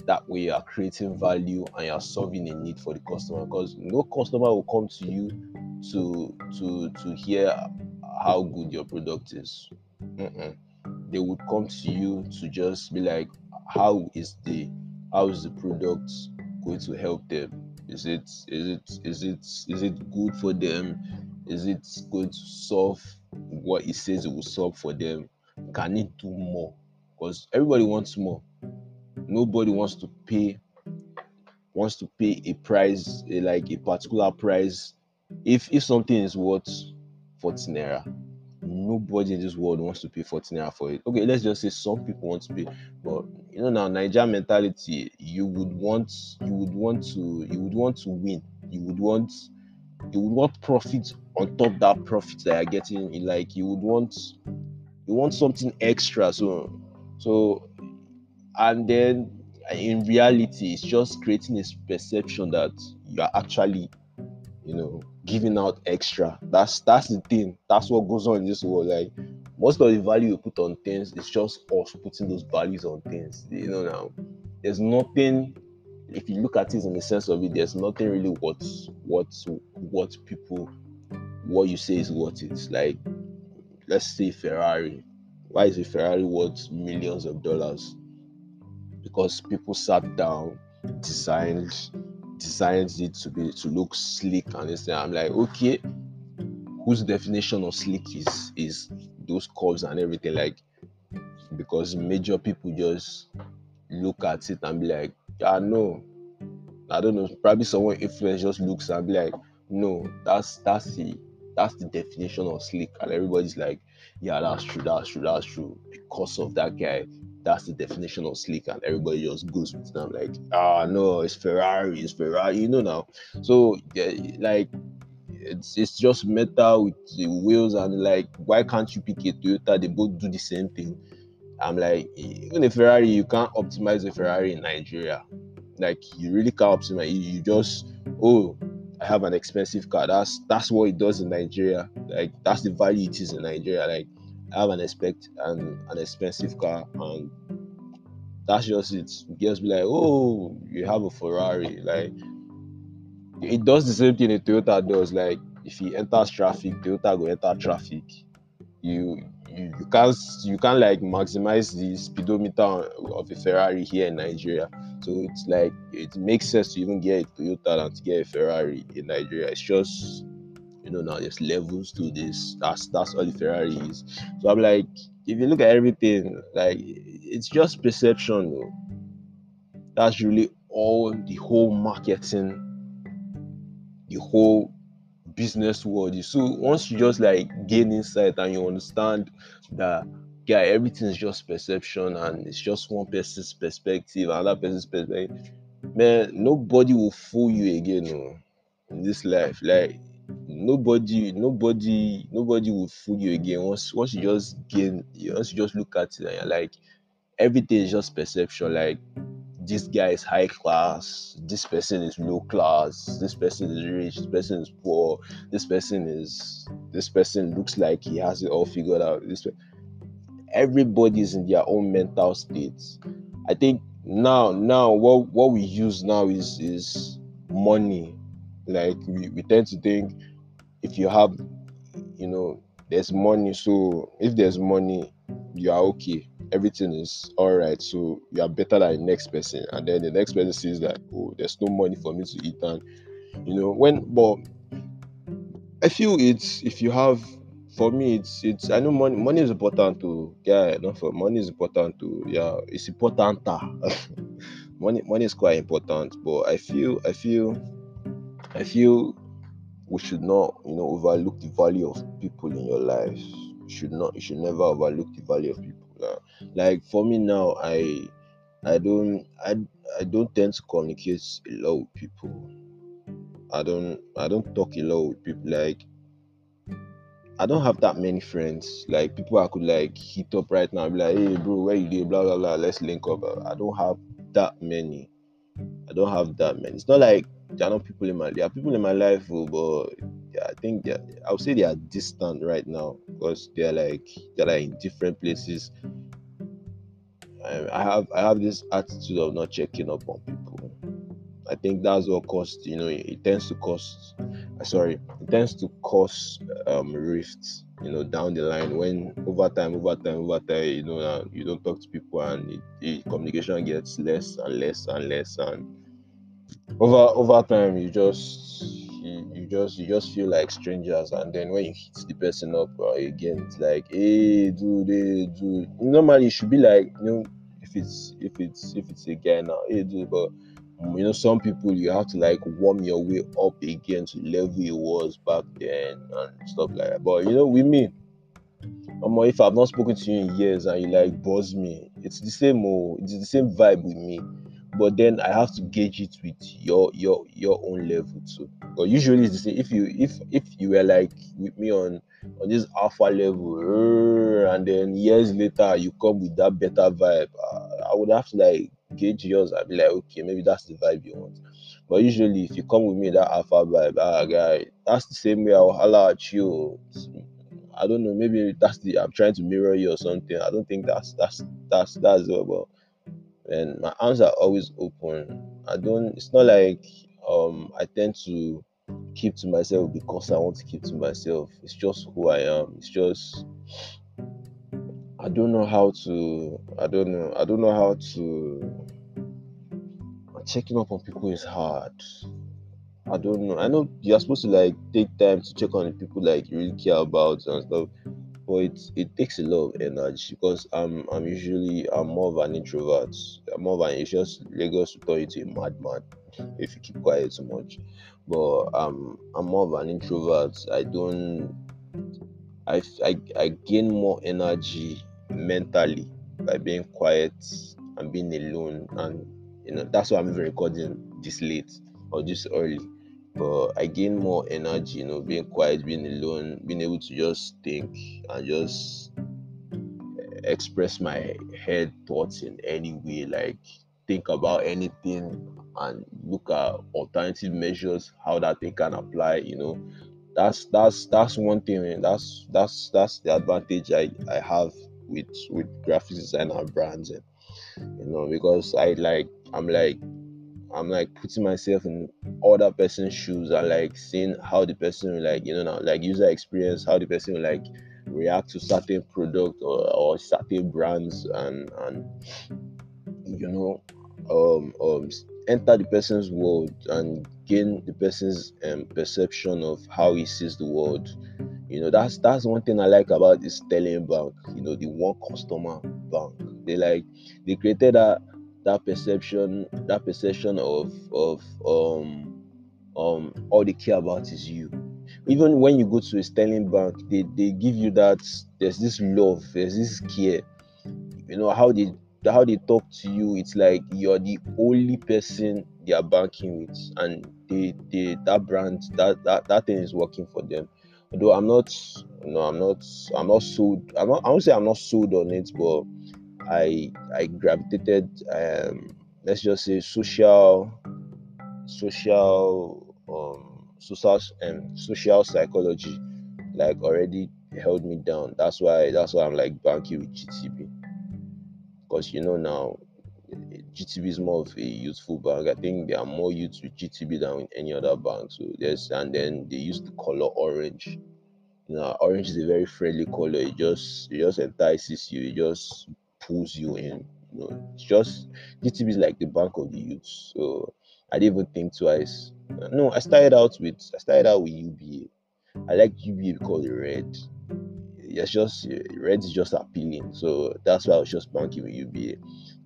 that way you are creating value and you're solving a need for the customer because no customer will come to you to to to hear how good your product is Mm-mm. they would come to you to just be like how is the how is the product going to help them? Is it is it is it is it good for them? Is it going to solve what it says it will solve for them? Can it do more? Because everybody wants more. Nobody wants to pay wants to pay a price a, like a particular price. If if something is worth 40 naira nobody in this world wants to pay 14 naira for it. Okay let's just say some people want to pay but you know now Naija mentality you would want you would want to you would want to win. You would want you would want profit on top that profit that you're getting. Like you would want you want something extra so so and then in reality it's just creating this perception that you are actually you know giving out extra. That's that's the thing. That's what goes on in this world. Like most of the value you put on things is just us putting those values on things. You know now there's nothing if you look at it in the sense of it there's nothing really what what what people what you say is what it's like let's say ferrari. Why is a ferrari worth millions of dollars? Because people sat down designed designed it to be to look sleek and this i'm like okay whose definition of sleek is is those curves and everything? Like because major people just look at it and be like yeah no. I don't know probably someone influence just looks and be like no that's that's the that's the definition of sleek and everybody's like yeah that's true that's true that's true. Because of that guy that's the definition of sleek and everybody just goes with them like ah no it's ferrari it's ferrari you know now so yeah, like it's it's just metal with the wheels and like why can't you pick a toyota they both do the same thing i'm like even a ferrari you can't optimize a ferrari in nigeria like you really can't optimize you, you just oh I have an expensive car. That's that's what it does in Nigeria. Like that's the value it is in Nigeria. Like I have an expect an, an expensive car and that's just it. Girls be like, oh, you have a Ferrari. Like it does the same thing a Toyota does. Like if he enters traffic, Toyota go enter traffic. You you, you can't you can't like maximize the speedometer of a Ferrari here in Nigeria. So it's like it makes sense to even get a Toyota than to get a Ferrari in Nigeria. It's just you know now there's levels to this. That's that's all the Ferrari is. So I'm like, if you look at everything, like it's just perception. That's really all the whole marketing, the whole business world. is So once you just like gain insight and you understand that yeah, everything is just perception and it's just one person's perspective, another person's perspective. Man, nobody will fool you again no, in this life. Like nobody, nobody, nobody will fool you again. Once once you just gain, once you just look at it and you're like, everything is just perception. Like this guy is high class, this person is low class, this person is rich, this person is poor, this person is this person looks like he has it all figured out. This way everybody's in their own mental states. I think now now what what we use now is is money. Like we, we tend to think if you have, you know, there's money. So if there's money, you are okay. Everything is all right. So you are better than the next person. And then the next person sees that, oh, there's no money for me to eat. And, you know, when, but I feel it's, if you have, for me, it's, it's, I know money, money is important to, yeah, not for money is important to, yeah, it's important. <laughs> money, money is quite important. But I feel, I feel, I feel we should not, you know, overlook the value of people in your life. You should not, you should never overlook the value of people. Uh, like for me now, I, I don't, I, I don't tend to communicate a lot with people. I don't, I don't talk a lot with people. Like, I don't have that many friends. Like people I could like hit up right now, be like, hey bro, where you do? Blah blah blah. Let's link up. I don't have that many. I don't have that many. It's not like there are not people in my there are people in my life who, but I think that I would say they are distant right now because they're like they're like in different places. I, have I have this attitude of not checking up on people. I think that's what cost you know it, it tends to cost uh, sorry it tends to cause um rifts you know down the line when over time over time over time you know you don't talk to people and it, the communication gets less and less and less and over over time you just you, you just you just feel like strangers and then when you hit the person up uh, again it's like hey dude hey dude normally it should be like you know if it's if it's if it's a guy now hey dude but you know some people you have to like warm your way up again to level it was back then and stuff like that but you know with me um, if I've not spoken to you in years and you like buzz me, it's the same. Oh, it's the same vibe with me but then I have to gauge it with your your your own level too. But usually it's the same. If you if if you were like with me on on this alpha level, and then years later you come with that better vibe, uh, I would have to like gauge yours. I'd be like, okay, maybe that's the vibe you want. But usually, if you come with me that alpha vibe, ah, guy, that's the same way I'll holler at you. I don't know. Maybe that's the I'm trying to mirror you or something. I don't think that's that's that's that's it. And my arms are always open. I don't. It's not like um I tend to keep to myself because I want to keep to myself. It's just who I am. It's just I don't know how to. I don't know. I don't know how to. Checking up on people is hard. I don't know. I know you're supposed to like take time to check on the people like you really care about and stuff but it, it takes a lot of energy because I'm I'm usually I'm more of an introvert. I'm more of an it's just Lagos to turn you to a madman if you keep quiet too much. But um I'm more of an introvert. I don't I, I, I gain more energy mentally by being quiet and being alone and you know that's why I'm even recording this late or this early but I gain more energy, you know, being quiet, being alone, being able to just think and just express my head thoughts in any way, like think about anything and look at alternative measures, how that thing can apply, you know. That's that's that's one thing, man. that's that's that's the advantage I, I have with with graphics design and brands and you know because I like I'm like I'm like putting myself in other person's shoes and like seeing how the person will like, you know, now like user experience, how the person will like react to certain product or, or certain brands and and you know um um enter the person's world and gain the person's um, perception of how he sees the world. You know, that's that's one thing I like about this Sterling Bank. You know, the one customer bank. They like they created that that perception that perception of of um um all they care about is you. Even when you go to a sterling bank they they give you that there's this love there's this care. You know how they how they talk to you it's like you're the only person they are banking with and they they that brand that that, that thing is working for them. Although i'm not no i'm not i'm not sold i'm not i won't say i'm not sold on it but I I gravitated um, let's just say social social um social um, social psychology like already held me down. That's why that's why I'm like banking with GTB because you know now GTB is more of a youthful bank. I think there are more youths with GTB than with any other bank. So there's and then they use the color orange. You know, orange is a very friendly color. It just it just entices you. It just pulls you in. You know, it's just GTB is like the bank of the youths. So I didn't even think twice. No, I started out with I started out with UBA. I like UBA because the red it's just red is just appealing. So that's why I was just banking with UBA.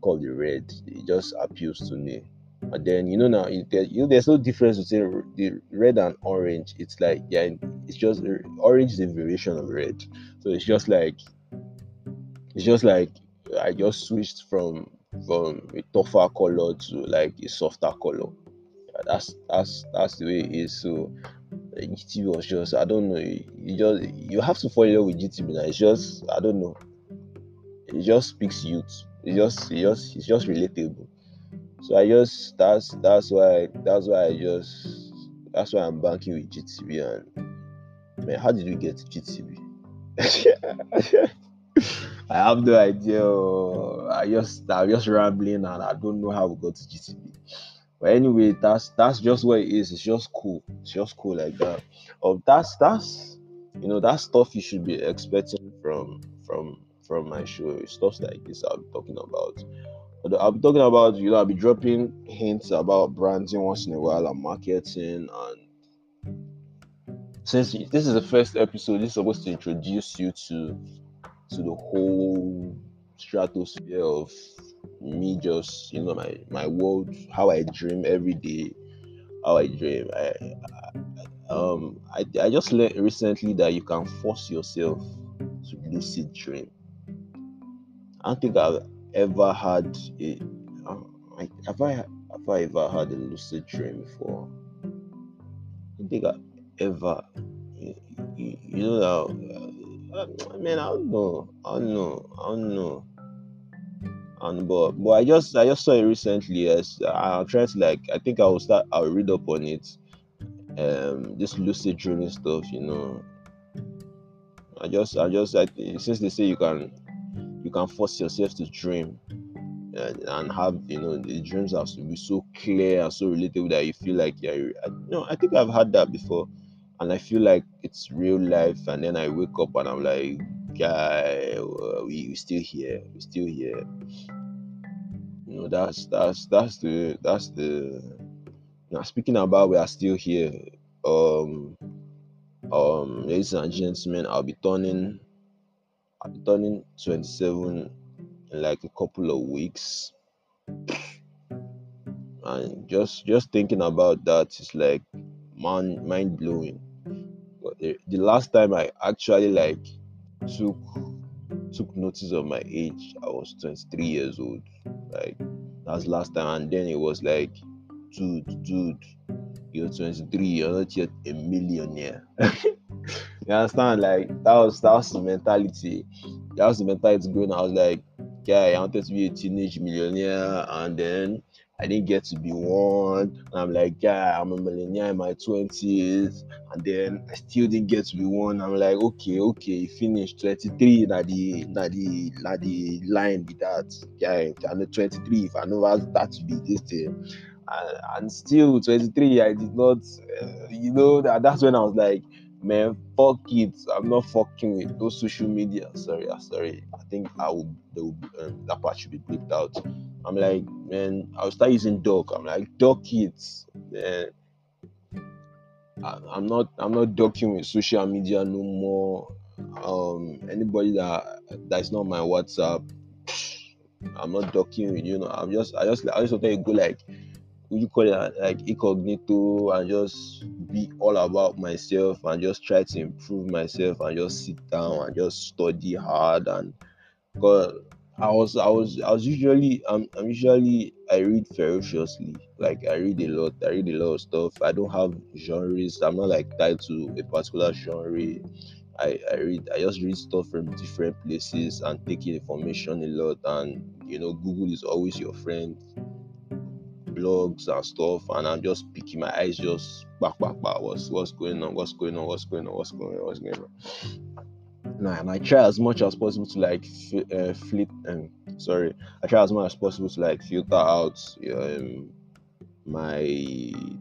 Called the red. It just appeals to me. And then you know now you know there's no difference between the red and orange. It's like yeah, it's just orange is a variation of red. So it's just like it's just like I just switched from from a tougher color to like a softer color. That's that's that's the way it is. So GTB was just I don't know. You just you have to fall in love with GTB now. It's just I don't know. It just speaks youth. It just it just it's just relatable. So I just that's that's why that's why I just that's why I'm banking with GTB and man, how did we get to GTB? <laughs> I have no idea. Oh. I just I'm just rambling and I don't know how we got to GTB. But anyway, that's that's just what it is. It's just cool. It's just cool like that. Oh, that's that's you know that stuff you should be expecting from from from my show. Stuff like this I'll be talking about. I'll be talking about you know I'll be dropping hints about branding once in a while and marketing and since this is the first episode, this is supposed to introduce you to to the whole stratosphere of me just you know my my world how i dream every day how i dream. I, I um I, I just learned recently that you can force yourself to lucid dream. I don't think i've ever had a um, have i have i ever had a lucid dream before? I don't think i ever you, you, know that uh, I mean, I don't know. I don't know. I don't know and but but I just I just saw it recently. As I'm trying to like I think I will start I'll read up on it. Um, this lucid dreaming stuff, you know. I just I just I, since they say you can you can force yourself to dream and, and have you know the dreams have to be so clear and so relatable that you feel like you know I think I've had that before and I feel like it's real life and then I wake up and I'm like guy we, we still here We're still here. You know that's that's that's the that's the now speaking about we are still here um um ladies and gentlemen i'll be turning i'll be turning 27 in like a couple of weeks. And just just thinking about that is like man mind blowing but the, the last time i actually like took took notice of my age. I was 23 years old. Like that's last time, and then it was like, dude, dude, you're 23, you're not yet a millionaire. <laughs> you understand? Like that was that was the mentality. That was the mentality growing. I was like, yeah, I wanted to be a teenage millionaire, and then I didn't get to be one. And I'm like, yeah, I'm a millionaire in my 20s. And then I still didn't get to be one. I'm like, okay, okay, finish 23. Now the now the now the line with that. Yeah, I'm 23. If I know that to be this thing. And, and still 23, I did not, uh, you know, that, that's when I was like, man, fuck it. I'm not fucking with those social media. Sorry, I'm sorry. I think I would, um, that part should be bleeped out. I'm like, man, I'll start using dog. I'm like, dog kids, man. I'm not, I'm not docking with social media no more. Um, anybody that that is not my WhatsApp, I'm not docking with you know. I'm just, I just, I just want to go like you call it uh, like incognito and just be all about myself and just try to improve myself and just sit down and just study hard and because I was I was I was usually I'm, I'm usually I read ferociously. Like I read a lot I read a lot of stuff. I don't have genres. I'm not like tied to a particular genre. I, I read I just read stuff from different places and take information a lot. And you know Google is always your friend blogs and stuff, and I'm just picking my eyes, just back, back, back. What's what's going on? What's going on? What's going on? What's going on? What's going on? Now, and I try as much as possible to like uh, flip um, sorry i try as much as possible to like filter out um, my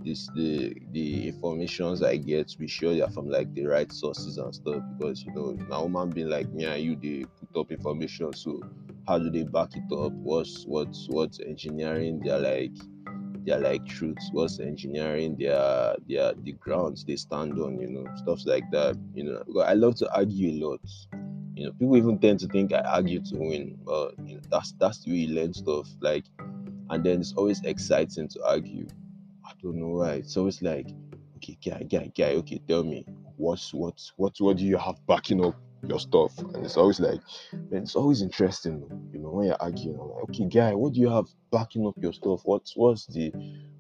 this the the informations i get be sure they're from like the right sources and stuff because you know now man being like me and you they put up information so how do they back it up what's what's what's engineering they're like they're like truths what's engineering their their the grounds they stand on you know stuff like that you know. I love to argue a lot you know. People even tend to think i argue to win but you know that's that's the way you learn stuff like and then it's always exciting to argue. I don't know why. It's always like okay guy guy guy okay tell me what's what what what do you have backing up your stuff. And it's always like it's always interesting you know when you're arguing. I'm like okay guy what do you have backing up your stuff? What's what's the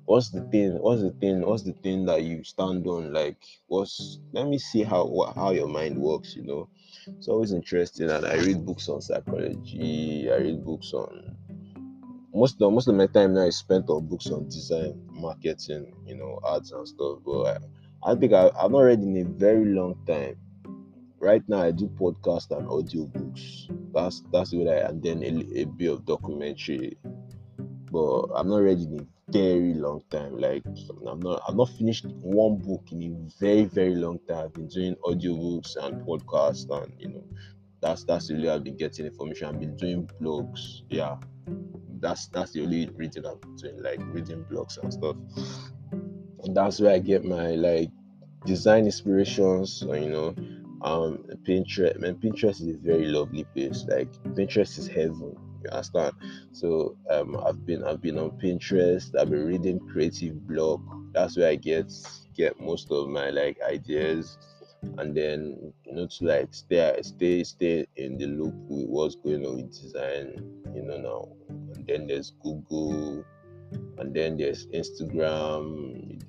what's the thing what's the thing what's the thing that you stand on? Like what's let me see how how your mind works you know. It's always interesting. And i read books on psychology. I read books on most of most of my time now is spent on books on design marketing you know ads and stuff. But i, I think I, i've not read in a very long time right now I do podcast and audiobooks. That's that's what I and then a, a bit of documentary. But I'm not ready in very long time. Like I'm not I've not finished one book in a very, very long time. I've been doing audiobooks and podcasts and you know that's that's the way I've been getting information. I've been doing blogs. Yeah. That's that's the only reading I've been doing, like reading blogs and stuff. And that's where I get my like design inspirations, you know, um Pinterest. Man, Pinterest is a very lovely place. Like Pinterest is heaven. You understand? So um I've been I've been on Pinterest. I've been reading Creative Bloq. That's where I get get most of my like ideas and then you know to like stay stay stay in the loop with what's going on with design you know now and then there's google and then there's instagram.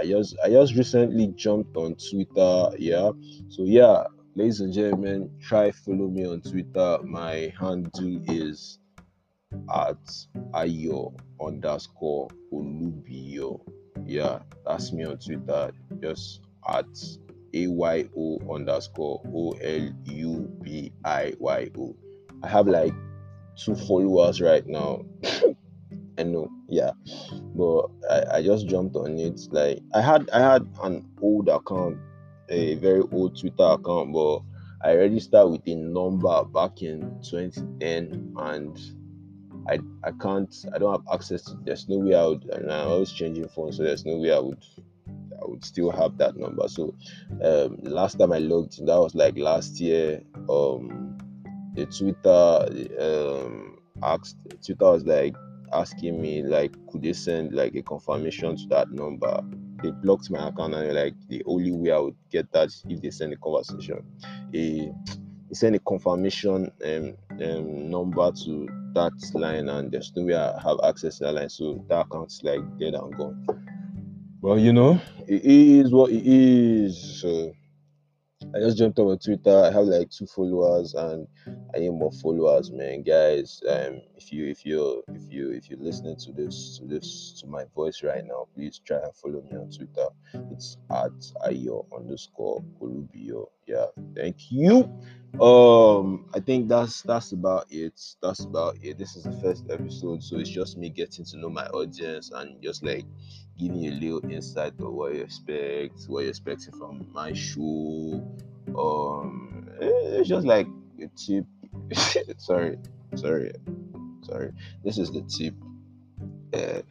I just i just recently jumped on twitter yeah. So yeah ladies and gentlemen try follow me on twitter. My handle is at ayo underscore olubiyo yeah that's me on twitter. Just at ayo underscore o l u b i y o. I have like two followers right now <laughs> I know, yeah, but I, I just jumped on it. Like I had I had an old account, a very old Twitter account, but I registered with a number back in 2010, and I I can't I don't have access to. There's no way I would, and I'm always changing phones, so there's no way I would I would still have that number. So um, last time I looked, that was like last year. Um, the Twitter um asked Twitter was like asking me like could they send like a confirmation to that number? They blocked my account and like the only way i would get that if they send a conversation. A they send a confirmation um, um number to that line and there's no way i have access to that line so that account's like dead and gone. Well you know it is what it is I just jumped on Twitter. I have like two followers, and I need more followers, man. Guys, um, if you if you if you if you're listening to this to this to my voice right now, please try and follow me on Twitter. It's at ayo underscore olubiyo. Yeah, thank you. Um, I think that's that's about it. That's about it. This is the first episode, so it's just me getting to know my audience and just like giving you a little insight of what you expect, what you're expecting from my show. Um, it's just like a tip. <laughs> sorry, sorry, sorry. This is the tip. Uh,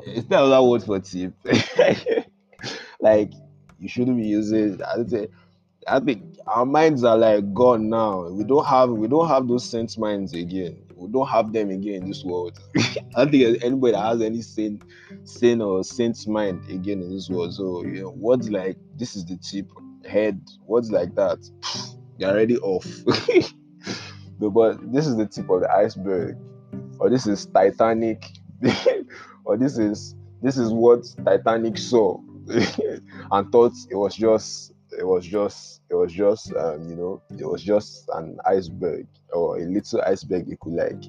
it's not another word for tip. <laughs> like you shouldn't be using. I say I think our minds are like gone now. We don't have we don't have those sense minds again. We don't have them again in this world. <laughs> I don't think anybody that has any sane, sane or saint's mind again in this world. So you know, what's like this is the tip head. What's like that? <sniffs> You're already off. <laughs> but this is the tip of the iceberg, or this is Titanic, <laughs> or this is this is what Titanic saw <laughs> and thought it was just it was just it was just um, you know it was just an iceberg or a little iceberg you could like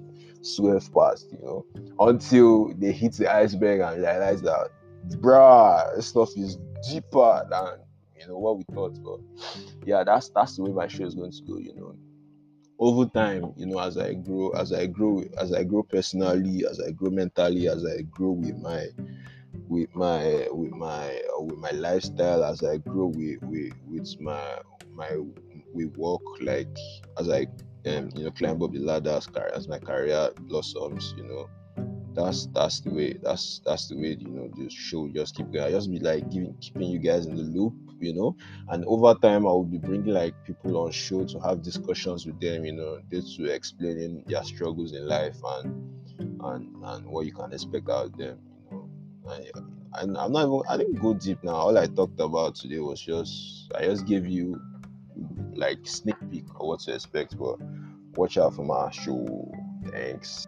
swerve past you know until they hit the iceberg and realize that bruh stuff is deeper than you know what we thought. But yeah that's that's the way my show is going to go you know. Over time, you know, as I grow, as I grow, as I grow personally, as I grow mentally, as I grow with my with my with my with my lifestyle, as I grow with with, with my my with work, like as I um, you know climb up the ladder as, as my career blossoms, you know, that's that's the way that's that's the way you know the show just keep going. I just be like giving keeping you guys in the loop, you know. And over time I will be bringing like people on show to have discussions with them, you know, just to explaining their struggles in life and and and what you can expect out of them, you know. And, and I'm not even I didn't go deep now. All I talked about today was just I just gave you like sneak peek of what to expect, but watch out for my show. Thanks.